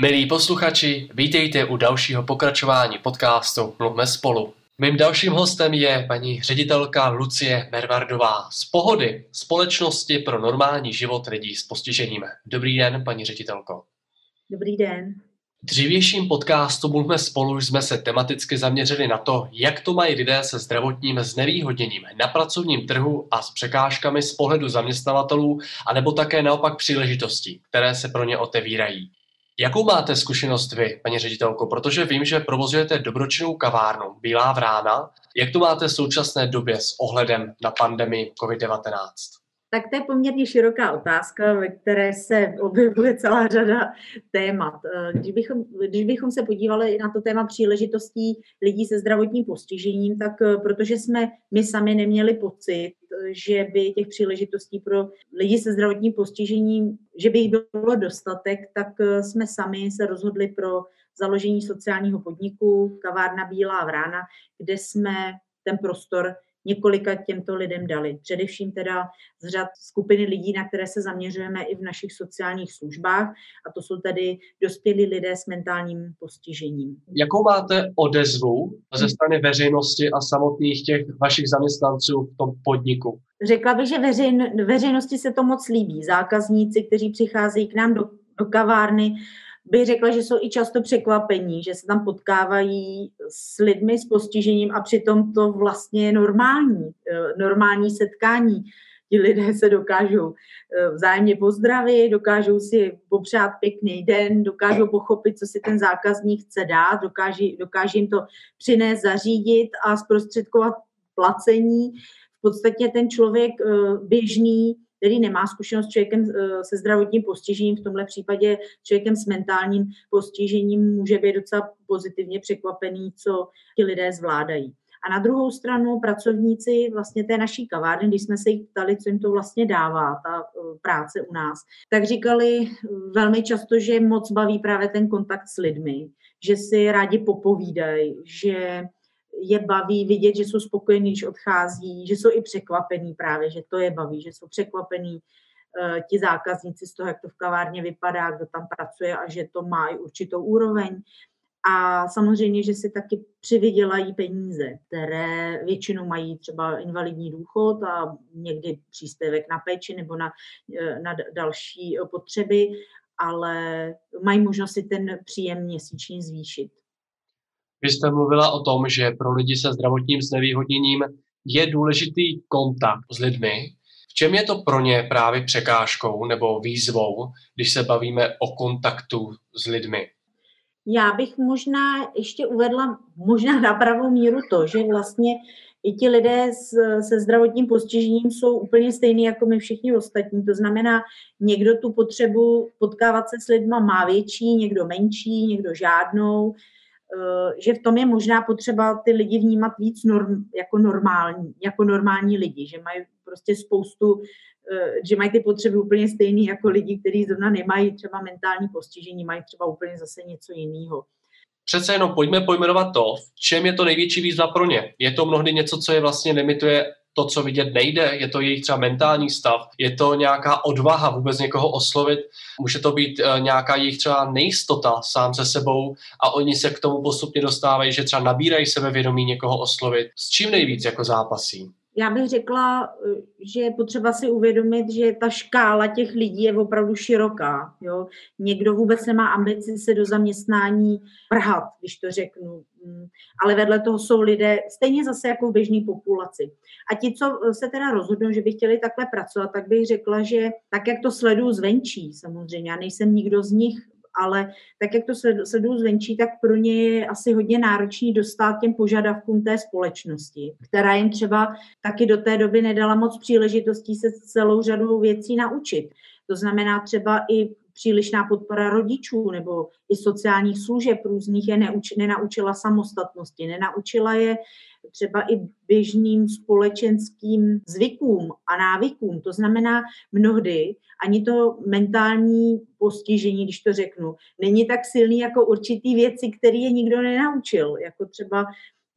Milí posluchači, vítejte u dalšího pokračování podcastu Mluvme spolu. Mým dalším hostem je paní ředitelka Lucie Mervardová z Pohody, společnosti pro normální život lidí s postižením. Dobrý den, paní ředitelko. Dobrý den. V dřívějším podcastu Mluvme spolu jsme se tematicky zaměřili na to, jak to mají lidé se zdravotním znevýhodněním na pracovním trhu a s překážkami z pohledu zaměstnavatelů, anebo také naopak příležitostí, které se pro ně otevírají. Jakou máte zkušenost vy, paní ředitelko? Protože vím, že provozujete dobročinnou kavárnu Bílá vrána. Jak to máte v současné době s ohledem na pandemii COVID-19? Tak to je poměrně široká otázka, ve které se objevuje celá řada témat. Eh, když bychom, když bychom se podívali na to téma příležitostí lidí se zdravotním postižením, tak eh, protože jsme my sami neměli pocit, že by těch příležitostí pro lidi se zdravotním postižením, že by jich bylo dostatek, tak eh, jsme sami se rozhodli pro založení sociálního podniku Kavárna Bílá vrána, kde jsme ten prostor několika těmto lidem dali. Především teda z řad skupiny lidí, na které se zaměřujeme i v našich sociálních službách, a to jsou tedy dospělí lidé s mentálním postižením. Jakou máte odezvu ze strany veřejnosti a samotných těch vašich zaměstnanců v tom podniku? Řekla bych, že veřejn, veřejnosti se to moc líbí. Zákazníci, kteří přicházejí k nám do, do kavárny, bych řekla, že jsou i často překvapení, že se tam potkávají s lidmi s postižením a přitom to vlastně je normální, eh, normální setkání. Ti lidé se dokážou eh, vzájemně pozdravit, dokážou si popřát pěkný den, dokážou pochopit, co si ten zákazník chce dát, dokáží, dokáží jim to přinést, zařídit a zprostředkovat placení. V podstatě ten člověk eh, běžný který nemá zkušenost s člověkem eh, se zdravotním postižením, v tomhle případě člověkem s mentálním postižením může být docela pozitivně překvapený, co ti lidé zvládají. A na druhou stranu pracovníci vlastně té naší kavárny, když jsme se jich ptali, co jim to vlastně dává, ta eh, práce u nás, tak říkali eh, velmi často, že moc baví právě ten kontakt s lidmi, že si rádi popovídají, že je baví vidět, že jsou spokojení, když odchází, že jsou i překvapení právě, že to je baví, že jsou překvapení uh, ti zákazníci z toho, jak to v kavárně vypadá, kdo tam pracuje a že to má i určitou úroveň. A samozřejmě, že si taky přivydělají peníze, které většinou mají třeba invalidní důchod a někdy příspěvek na péči nebo na, eh, na další potřeby, ale mají možnost si ten příjem měsíčně zvýšit. Vy jste mluvila o tom, že pro lidi se zdravotním znevýhodněním je důležitý kontakt s lidmi. V čem je to pro ně právě překážkou nebo výzvou, když se bavíme o kontaktu s lidmi? Já bych možná ještě uvedla možná na pravou míru to, že vlastně i ti lidé se zdravotním postižením jsou úplně stejní jako my všichni ostatní. To znamená, někdo tu potřebu potkávat se s lidma má větší, někdo menší, někdo žádnou. Eh, že v tom je možná potřeba ty lidi vnímat víc norm, jako, normální, jako normální lidi, že mají prostě spoustu, eh, že mají ty potřeby úplně stejné jako lidi, kteří zrovna nemají třeba mentální postižení, mají třeba úplně zase něco jiného. Přece jenom pojďme pojmenovat to, v čem je to největší výzva pro ně. Je to mnohdy něco, co je vlastně limituje to, co vidět nejde, je to jejich třeba mentální stav, je to nějaká odvaha vůbec někoho oslovit, může to být uh, nějaká jejich třeba nejistota sám se sebou a oni se k tomu postupně dostávají, že třeba nabírají sebevědomí někoho oslovit. S čím nejvíc jako zápasí? Já bych řekla, že je potřeba si uvědomit, že ta škála těch lidí je opravdu široká. Jo? Někdo vůbec nemá ambici se do zaměstnání vrhat, když to řeknu. Mm, ale vedle toho jsou lidé stejně zase jako v běžné populaci. A ti, co se teda rozhodnou, že by chtěli takhle pracovat, tak bych řekla, že tak, jak to sleduju zvenčí, samozřejmě, já nejsem nikdo z nich, ale tak, jak to sleduju zvenčí, tak pro ně je asi hodně náročný dostat těm požadavkům té společnosti, která jim třeba taky do té doby nedala moc příležitostí se celou řadou věcí naučit. To znamená třeba i přílišná podpora rodičů nebo i sociálních služeb různých je neuč, nenaučila samostatnosti, nenaučila je třeba i běžným společenským zvykům a návykům. To znamená mnohdy ani to mentální postižení, když to řeknu, není tak silný jako určitý věci, které je nikdo nenaučil, jako třeba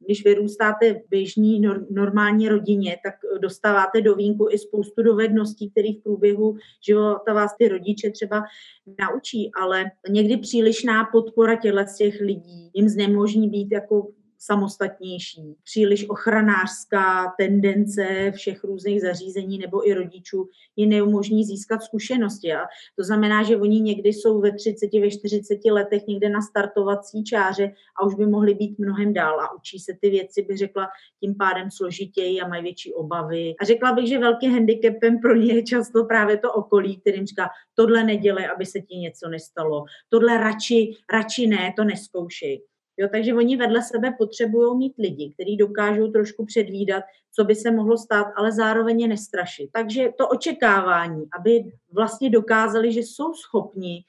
když vyrůstáte v běžní normální rodině, tak dostáváte do vínku i spoustu dovedností, které v průběhu života vás ty rodiče třeba naučí, ale někdy přílišná podpora těchto těch lidí jim znemožní být jako samostatnější, příliš ochranářská tendence všech různých zařízení nebo i rodičů je neumožní získat zkušenosti. A to znamená, že oni někdy jsou ve 30, ve 40 letech někde na startovací čáře a už by mohli být mnohem dál a učí se ty věci, bych řekla, tím pádem složitěji a mají větší obavy. A řekla bych, že velkým handicapem pro ně je často právě to okolí, kterým říká, tohle nedělej, aby se ti něco nestalo, tohle radši, radši ne, to neskoušej. Jo, takže oni vedle sebe potřebují mít lidi, kteří dokážou trošku předvídat, co by se mohlo stát, ale zároveň je nestrašit. Takže to očekávání, aby vlastně dokázali, že jsou schopni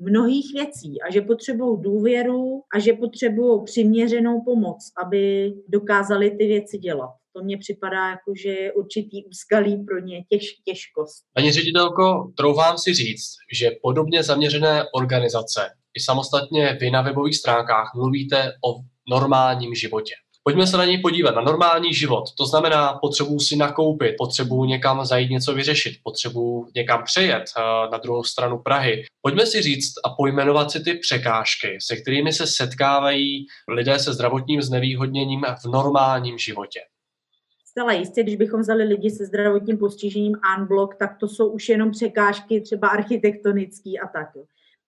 mnohých věcí a že potřebují důvěru a že potřebují přiměřenou pomoc, aby dokázali ty věci dělat. To mně připadá jako, že je určitý úskalí pro ně těž, těžkost. Paní ředitelko, troufám si říct, že podobně zaměřené organizace i samostatně vy na webových stránkách mluvíte o normálním životě. Pojďme se na něj podívat, na normální život. To znamená, potřebuji si nakoupit, potřebuji někam zajít něco vyřešit, potřebuji někam přejet eh, na druhou stranu Prahy. Pojďme si říct a pojmenovat si ty překážky, se kterými se setkávají lidé se zdravotním znevýhodněním v normálním životě. Zcela jistě, když bychom vzali lidi se zdravotním postižením unblock, tak to jsou už jenom překážky třeba architektonický a tak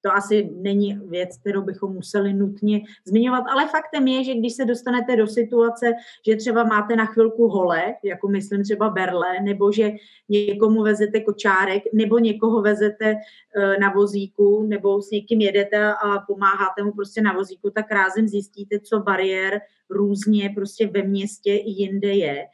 to asi není věc, kterou bychom museli nutně zmiňovat, ale faktem je, že když se dostanete do situace, že třeba máte na chvilku hole, jako myslím třeba berle, nebo že někomu vezete kočárek, nebo někoho vezete e, na vozíku, nebo s někým jedete a pomáháte mu prostě na vozíku, tak rázem zjistíte, co bariér různě prostě ve městě i jinde je.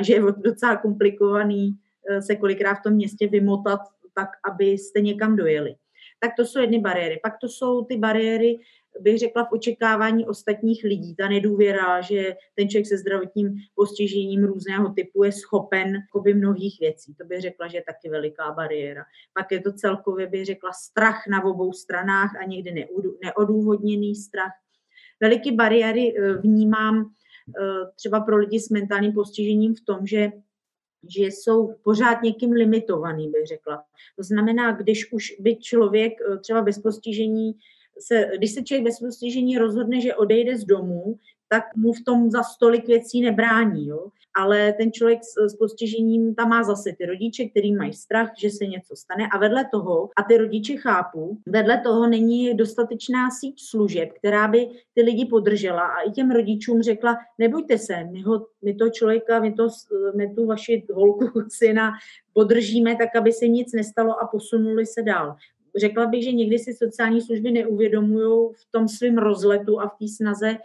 A že je docela komplikovaný e, se kolikrát v tom městě vymotat tak, abyste někam dojeli tak to jsou jedny bariéry. Pak to jsou ty bariéry, bych řekla, v očekávání ostatních lidí. Ta nedůvěra, že ten člověk se zdravotním postižením různého typu je schopen by mnohých věcí. To bych řekla, že je taky veliká bariéra. Pak je to celkově, bych řekla, strach na obou stranách a někdy neodůvodněný strach. Veliké bariéry eh, vnímám eh, třeba pro lidi s mentálním postižením v tom, že že jsou pořád někým limitovaný, bych řekla. To znamená, když už by člověk eh, třeba bez postižení se, když se člověk bez postižení rozhodne, že odejde z domu, tak mu v tom za stolik věcí nebrání. Jo? Ale ten člověk s, s postižením tam má zase ty rodiče, který mají strach, že se něco stane. A vedle toho, a ty rodiče chápu, vedle toho není dostatečná síť služeb, která by ty lidi podržela a i těm rodičům řekla, nebojte se, my, ho, my to člověka, my, to, my tu vaši holku, syna podržíme tak, aby se nic nestalo a posunuli se dál řekla bych, že někdy si sociální služby neuvědomují v tom svém rozletu a v té snaze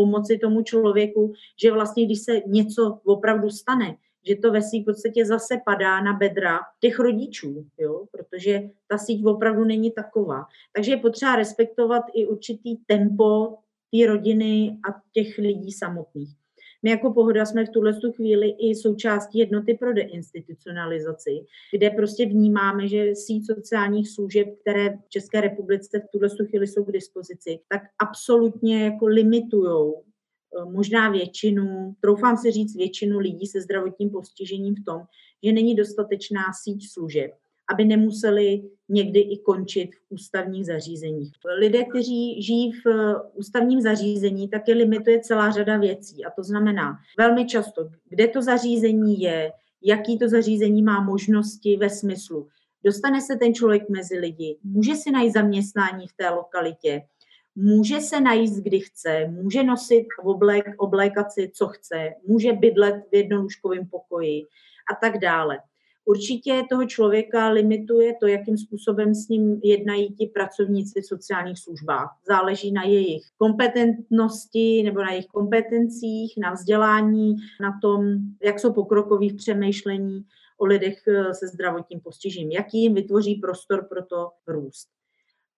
pomoci tomu člověku, že vlastně, když se něco opravdu stane, že to ve v podstatě zase padá na bedra těch rodičů, jo? protože ta síť opravdu není taková. Takže je potřeba respektovat i určitý tempo té rodiny a těch lidí samotných. My jako Pohoda jsme v tuhle chvíli i součástí jednoty pro deinstitucionalizaci, kde prostě vnímáme, že síť sociálních služeb, které v České republice v tuhle chvíli jsou k dispozici, tak absolutně jako limitují eh, možná většinu, troufám si říct většinu lidí se zdravotním postižením v tom, že není dostatečná síť služeb aby nemuseli někdy i končit v ústavních zařízeních. Lidé, kteří žijí v eh, ústavním zařízení, tak je limituje celá řada věcí. A to znamená velmi často, kde to zařízení je, jaký to zařízení má možnosti ve smyslu. Dostane se ten člověk mezi lidi, může si najít zaměstnání v té lokalitě, může se najít, kdy chce, může nosit oblék, oblékat si, co chce, může bydlet v jednolůžkovém pokoji a tak dále. Určitě toho člověka limituje to, jakým způsobem s ním jednají ti pracovníci v sociálních službách. Záleží na jejich kompetentnosti nebo na jejich kompetencích, na vzdělání, na tom, jak jsou pokrokoví v přemýšlení o lidech eh, se zdravotním postižením, jaký jim vytvoří prostor pro to růst.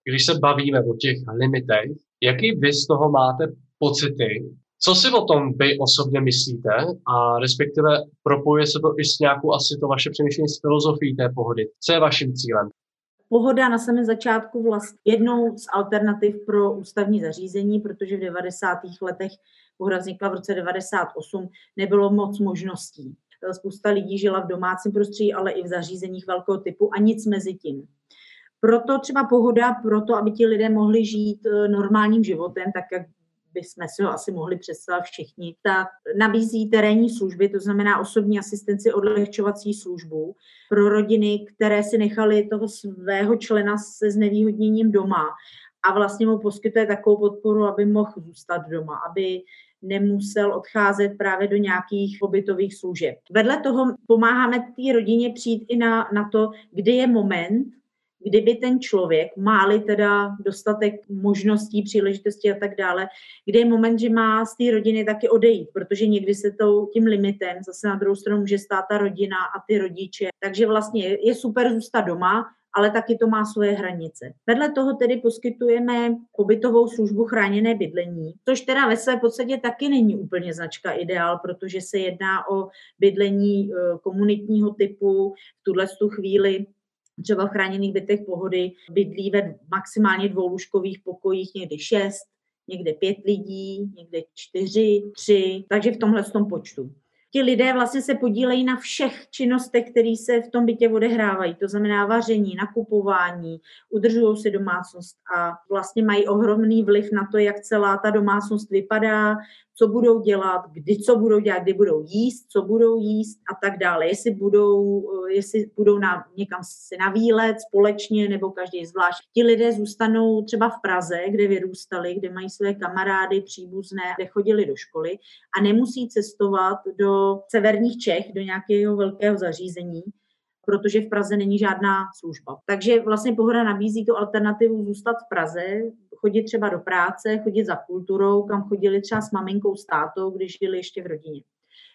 Když se bavíme o těch limitech, jaký vy z toho máte pocity, co si o tom vy osobně myslíte a respektive propojuje se to i s nějakou asi to vaše přemýšlení s filozofií té pohody? Co je vaším cílem? Pohoda na samém začátku vlastně jednou z alternativ pro ústavní zařízení, protože v 90. letech pohoda vznikla v roce 98, nebylo moc možností. Spousta lidí žila v domácím prostředí, ale i v zařízeních velkého typu a nic mezi tím. Proto třeba pohoda, proto, aby ti lidé mohli žít eh, normálním životem, tak jak bychom si ho asi mohli představit všichni, tak nabízí terénní služby, to znamená osobní asistenci, odlehčovací službu pro rodiny, které si nechali toho svého člena se znevýhodněním doma a vlastně mu poskytuje takovou podporu, aby mohl zůstat doma, aby nemusel odcházet právě do nějakých pobytových služeb. Vedle toho pomáháme té rodině přijít i na, na to, kdy je moment, kdyby ten člověk, máli teda dostatek možností, příležitostí a tak dále, kde je moment, že má z té rodiny taky odejít, protože někdy se to tím limitem zase na druhou stranu může stát ta rodina a ty rodiče. Takže vlastně je, super zůstat doma, ale taky to má svoje hranice. Vedle toho tedy poskytujeme pobytovou službu chráněné bydlení, což teda ve své podstatě taky není úplně značka ideál, protože se jedná o bydlení e, komunitního typu. V tuhle chvíli třeba v chráněných bytech pohody bydlí ve maximálně dvou lůžkových pokojích někdy šest, někde pět lidí, někde čtyři, tři, takže v tomhle tom počtu ti lidé vlastně se podílejí na všech činnostech, které se v tom bytě odehrávají. To znamená vaření, nakupování, udržují si domácnost a vlastně mají ohromný vliv na to, jak celá ta domácnost vypadá, co budou dělat, kdy co budou dělat, kdy budou jíst, co budou jíst a tak dále. Jestli budou, eh, jestli budou na, někam si na výlet společně nebo každý zvlášť. Ti lidé zůstanou třeba v Praze, kde vyrůstali, kde mají své kamarády, příbuzné, kde chodili do školy a nemusí cestovat do severních Čech, do nějakého velkého zařízení, protože v Praze není žádná služba. Takže vlastně Pohoda nabízí tu alternativu zůstat v Praze, chodit třeba do práce, chodit za kulturou, kam chodili třeba s maminkou, s tátou, když žili ještě v rodině.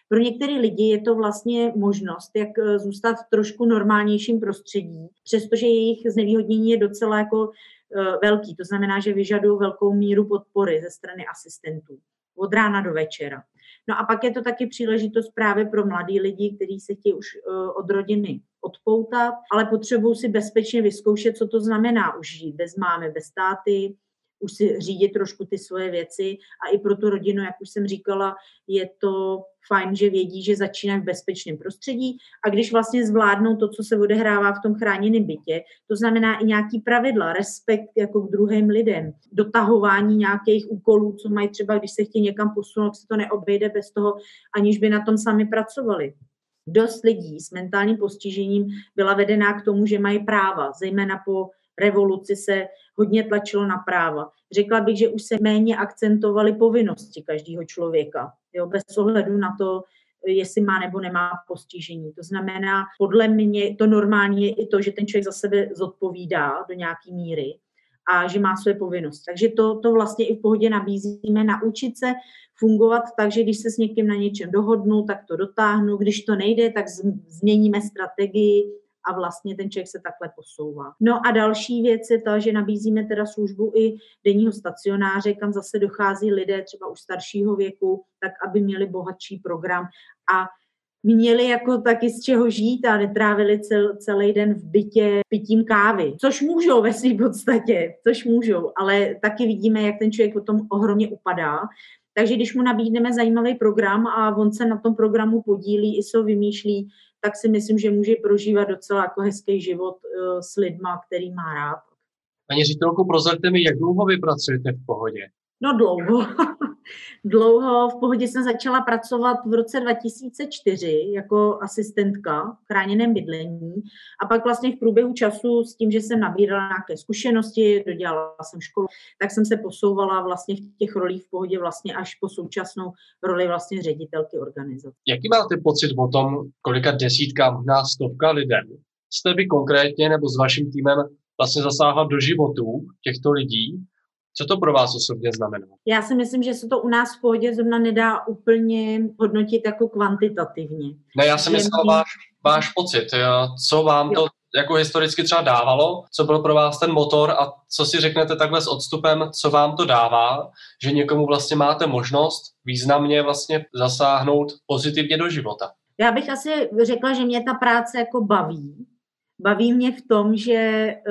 Pro některé lidi je to vlastně možnost, jak eh, zůstat v trošku normálnějším prostředí, přestože jejich znevýhodnění je docela jako eh, velký. To znamená, že vyžadují velkou míru podpory ze strany asistentů od rána do večera. No a pak je to taky příležitost právě pro mladý lidi, kteří se chtějí už eh, od rodiny odpoutat, ale potřebují si bezpečně vyzkoušet, co to znamená už žít bez mámy, bez táty, už si řídit trošku ty svoje věci a i pro tu rodinu, jak už jsem říkala, je to fajn, že vědí, že začínají v bezpečném prostředí a když vlastně zvládnou to, co se odehrává v tom chráněném bytě, to znamená i nějaký pravidla, respekt jako k druhým lidem, dotahování nějakých úkolů, co mají třeba, když se chtějí někam posunout, se to neobejde bez toho, aniž by na tom sami pracovali. Dost lidí s mentálním postižením byla vedená k tomu, že mají práva, zejména po revoluci se hodně tlačilo na práva. Řekla bych, že už se méně akcentovaly povinnosti každého člověka, jo, bez ohledu na to, jestli má nebo nemá postižení. To znamená, podle mě to normální je i to, že ten člověk za sebe zodpovídá do nějaké míry a že má své povinnosti. Takže to, to vlastně i v pohodě nabízíme, naučit se fungovat tak, že když se s někým na něčem dohodnu, tak to dotáhnu, když to nejde, tak změníme strategii, a vlastně ten člověk se takhle posouvá. No a další věc je ta, že nabízíme teda službu i denního stacionáře, kam zase dochází lidé třeba už staršího věku, tak aby měli bohatší program a měli jako taky z čeho žít a netrávili cel, celý den v bytě pitím kávy, což můžou ve své podstatě, což můžou, ale taky vidíme, jak ten člověk potom ohromně upadá. Takže když mu nabídneme zajímavý program a on se na tom programu podílí, i se vymýšlí, tak si myslím, že může prožívat docela jako hezký život uh, s lidma, který má rád. Paní ředitelko, prozraďte mi, jak dlouho vy pracujete v pohodě? No dlouho. Dlouho. V pohodě jsem začala pracovat v roce 2004 jako asistentka v chráněném bydlení a pak vlastně v průběhu času s tím, že jsem nabírala nějaké zkušenosti, dodělala jsem školu, tak jsem se posouvala vlastně v těch rolích v pohodě vlastně až po současnou roli vlastně ředitelky organizace. Jaký máte pocit o tom, kolika desítka, možná stovka lidem jste vy konkrétně nebo s vaším týmem vlastně zasáhla do životů těchto lidí co to pro vás osobně znamená? Já si myslím, že se to u nás v pohodě zrovna nedá úplně hodnotit jako kvantitativně. Ne, já jsem myslel váš, váš pocit. Co vám jo. to jako historicky třeba dávalo, co byl pro vás ten motor a co si řeknete takhle s odstupem, co vám to dává, že někomu vlastně máte možnost významně vlastně zasáhnout pozitivně do života. Já bych asi řekla, že mě ta práce jako baví, Baví mě v tom, že eh,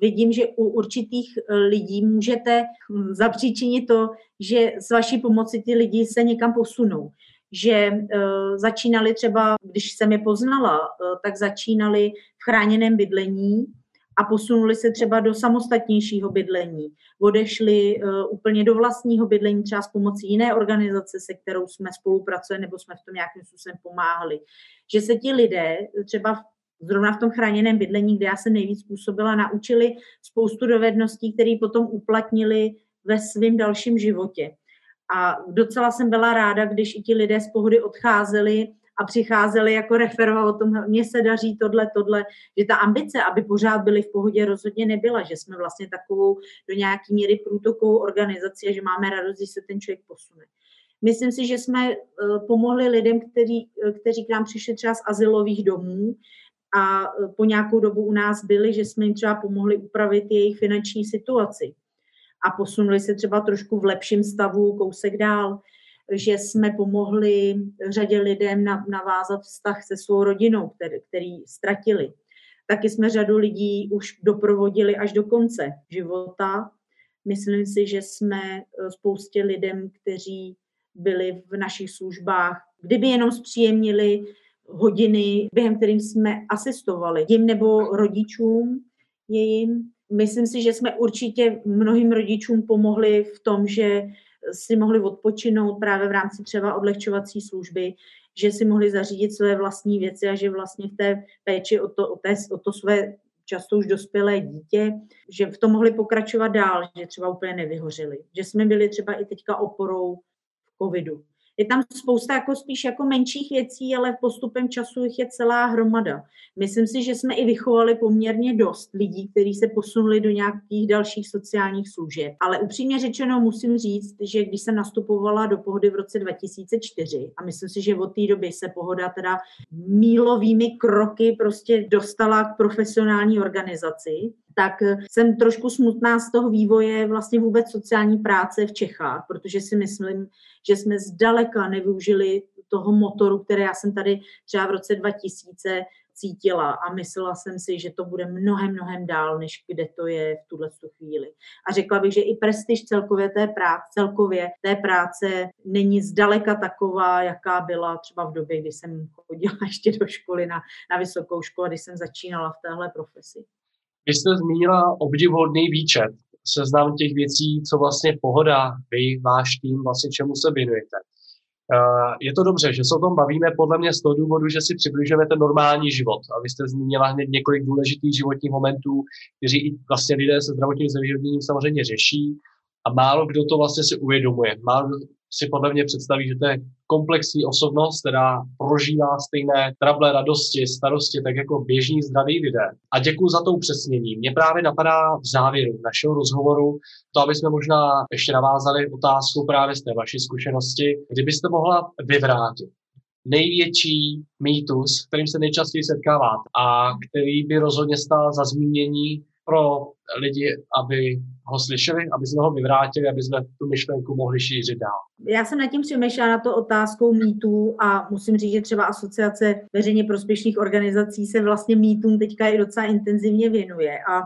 vidím, že u určitých eh, lidí můžete hm, zapříčinit to, že s vaší pomoci ty lidi se někam posunou. Že začínali třeba, když jsem je poznala, tak začínali v chráněném bydlení a posunuli se třeba do samostatnějšího bydlení. Odešli uh, úplně do vlastního bydlení třeba s pomocí jiné organizace, se kterou jsme spolupracovali nebo jsme v tom nějakým způsobem pomáhali. Že se ti lidé třeba zrovna v tom chráněném bydlení, kde já jsem nejvíc působila, naučili spoustu dovedností, které potom uplatnili ve svém dalším životě. A docela jsem byla ráda, když i ti lidé z pohody odcházeli a přicházeli jako referovat o tom, mně se daří tohle, tohle, že ta ambice, aby pořád byli v pohodě, rozhodně nebyla, že jsme vlastně takovou do nějaký míry průtokovou organizaci a že máme radost, když se ten člověk posune. Myslím si, že jsme eh, pomohli lidem, kteří, eh, kteří k nám přišli třeba z asilových domů a eh, po nějakou dobu u nás byli, že jsme jim třeba pomohli upravit jejich finanční situaci a posunuli se třeba trošku v lepším stavu kousek dál že jsme pomohli řadě lidem navázat vztah se svou rodinou, který, který ztratili. Taky jsme řadu lidí už doprovodili až do konce života. Myslím si, že jsme eh, spoustě lidem, kteří byli v našich službách, kdyby jenom zpříjemnili hodiny, během kterým jsme asistovali jim nebo rodičům jejím. Myslím si, že jsme určitě mnohým rodičům pomohli v tom, že si mohli odpočinout právě v rámci třeba odlehčovací služby, že si mohli zařídit své vlastní věci a že vlastně v té péči o to, o té, o to své často už dospělé dítě, že v tom mohli pokračovat dál, že třeba úplně nevyhořeli. Že jsme byli třeba i teďka oporou v covidu. Je tam spousta jako spíš jako menších věcí, ale v postupem času jich je celá hromada. Myslím si, že jsme i vychovali poměrně dost lidí, kteří se posunuli do nějakých dalších sociálních služeb. Ale upřímně řečeno musím říct, že když jsem nastupovala do pohody v roce 2004 a myslím si, že od té doby se pohoda teda mílovými kroky prostě dostala k profesionální organizaci, tak jsem trošku smutná z toho vývoje vlastně vůbec sociální práce v Čechách, protože si myslím, že jsme zdaleka nevyužili toho motoru, které já jsem tady třeba v roce 2000 cítila a myslela jsem si, že to bude mnohem, mnohem dál, než kde to je v tuhle chvíli. A řekla bych, že i prestiž celkově té práce, celkově té práce není zdaleka taková, jaká byla třeba v době, kdy jsem chodila ještě do školy na, na vysokou školu, když jsem začínala v téhle profesi. Vy jste zmínila obdivuhodný výčet, seznam těch věcí, co vlastně pohoda, vy, váš tým, vlastně čemu se věnujete. Uh, je to dobře, že se o tom bavíme podle mě z toho důvodu, že si přibližujeme ten normální život. A vy jste zmínila hned několik důležitých životních momentů, kteří i vlastně lidé se zdravotním znevýhodněním samozřejmě řeší a málo kdo to vlastně si uvědomuje. Málo si podle mě představí, že to je komplexní osobnost, která prožívá stejné trable, radosti, starosti, tak jako běžní zdraví lidé. A děkuji za to upřesnění. Mě právě napadá v závěru našeho rozhovoru to, aby jsme možná ještě navázali otázku právě z té vaší zkušenosti, kdybyste mohla vyvrátit největší mýtus, kterým se nejčastěji setkáváte a který by rozhodně stál za zmínění pro lidi, aby ho slyšeli, aby jsme ho vyvrátili, aby jsme tu myšlenku mohli šířit dál. Já jsem nad tím přemýšlela na to otázkou mýtů a musím říct, že třeba asociace veřejně prospěšných organizací se vlastně mýtům teďka i docela intenzivně věnuje a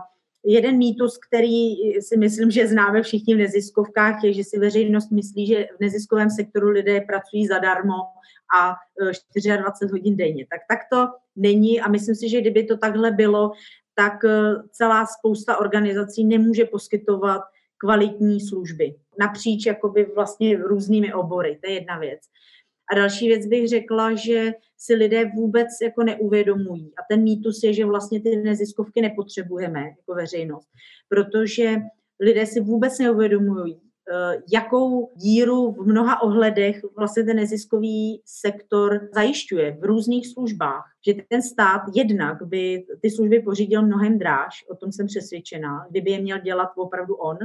Jeden mýtus, který si myslím, že známe všichni v neziskovkách, je, že si veřejnost myslí, že v neziskovém sektoru lidé pracují zadarmo a 24 e, hodin denně. Tak tak to není a myslím si, že kdyby to takhle bylo, tak eh, celá spousta organizací nemůže poskytovat kvalitní služby napříč jakoby vlastně různými obory. To je jedna věc. A další věc bych řekla, že si lidé vůbec jako neuvědomují. A ten mýtus je, že vlastně ty neziskovky nepotřebujeme jako veřejnost, protože lidé si vůbec neuvědomují, jakou díru v mnoha ohledech vlastně ten neziskový sektor zajišťuje v různých službách. Že ten stát jednak by ty služby pořídil mnohem dráž, o tom jsem přesvědčená, kdyby je měl dělat opravdu on.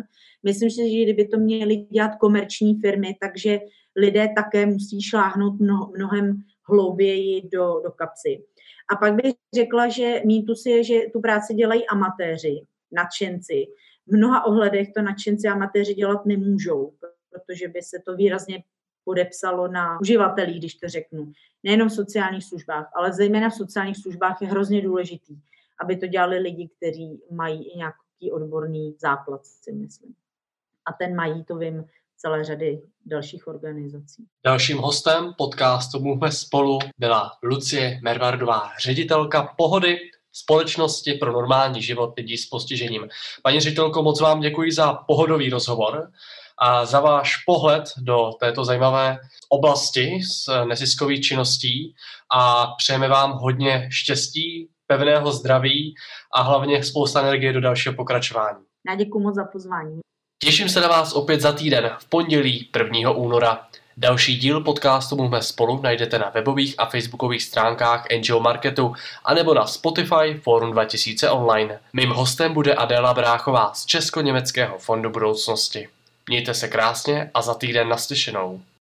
Myslím si, že kdyby to měly dělat komerční firmy, takže lidé také musí šláhnout mnohem hlouběji do, do kapsy. A pak bych řekla, že mýtus je, že tu práci dělají amatéři, nadšenci, mnoha ohledech to nadšenci a amatéři dělat nemůžou, protože by se to výrazně podepsalo na uživatelích, když to řeknu. Nejenom v sociálních službách, ale zejména v sociálních službách je hrozně důležitý, aby to dělali lidi, kteří mají i nějaký odborný základ, si myslím. A ten mají, to vím, celé řady dalších organizací. Dalším hostem podcastu Mluvme spolu byla Lucie Mervardová, ředitelka Pohody, společnosti pro normální život lidí s postižením. Paní ředitelko, moc vám děkuji za pohodový rozhovor a za váš pohled do této zajímavé oblasti s neziskových činností a přejeme vám hodně štěstí, pevného zdraví a hlavně spousta energie do dalšího pokračování. Já děkuji moc za pozvání. Těším se na vás opět za týden v pondělí 1. února. Další díl podcastu Mluvme spolu najdete na webových a facebookových stránkách NGO Marketu anebo na Spotify Forum 2000 online. Mým hostem bude Adéla Bráchová z Česko-německého fondu budoucnosti. Mějte se krásně a za týden naslyšenou.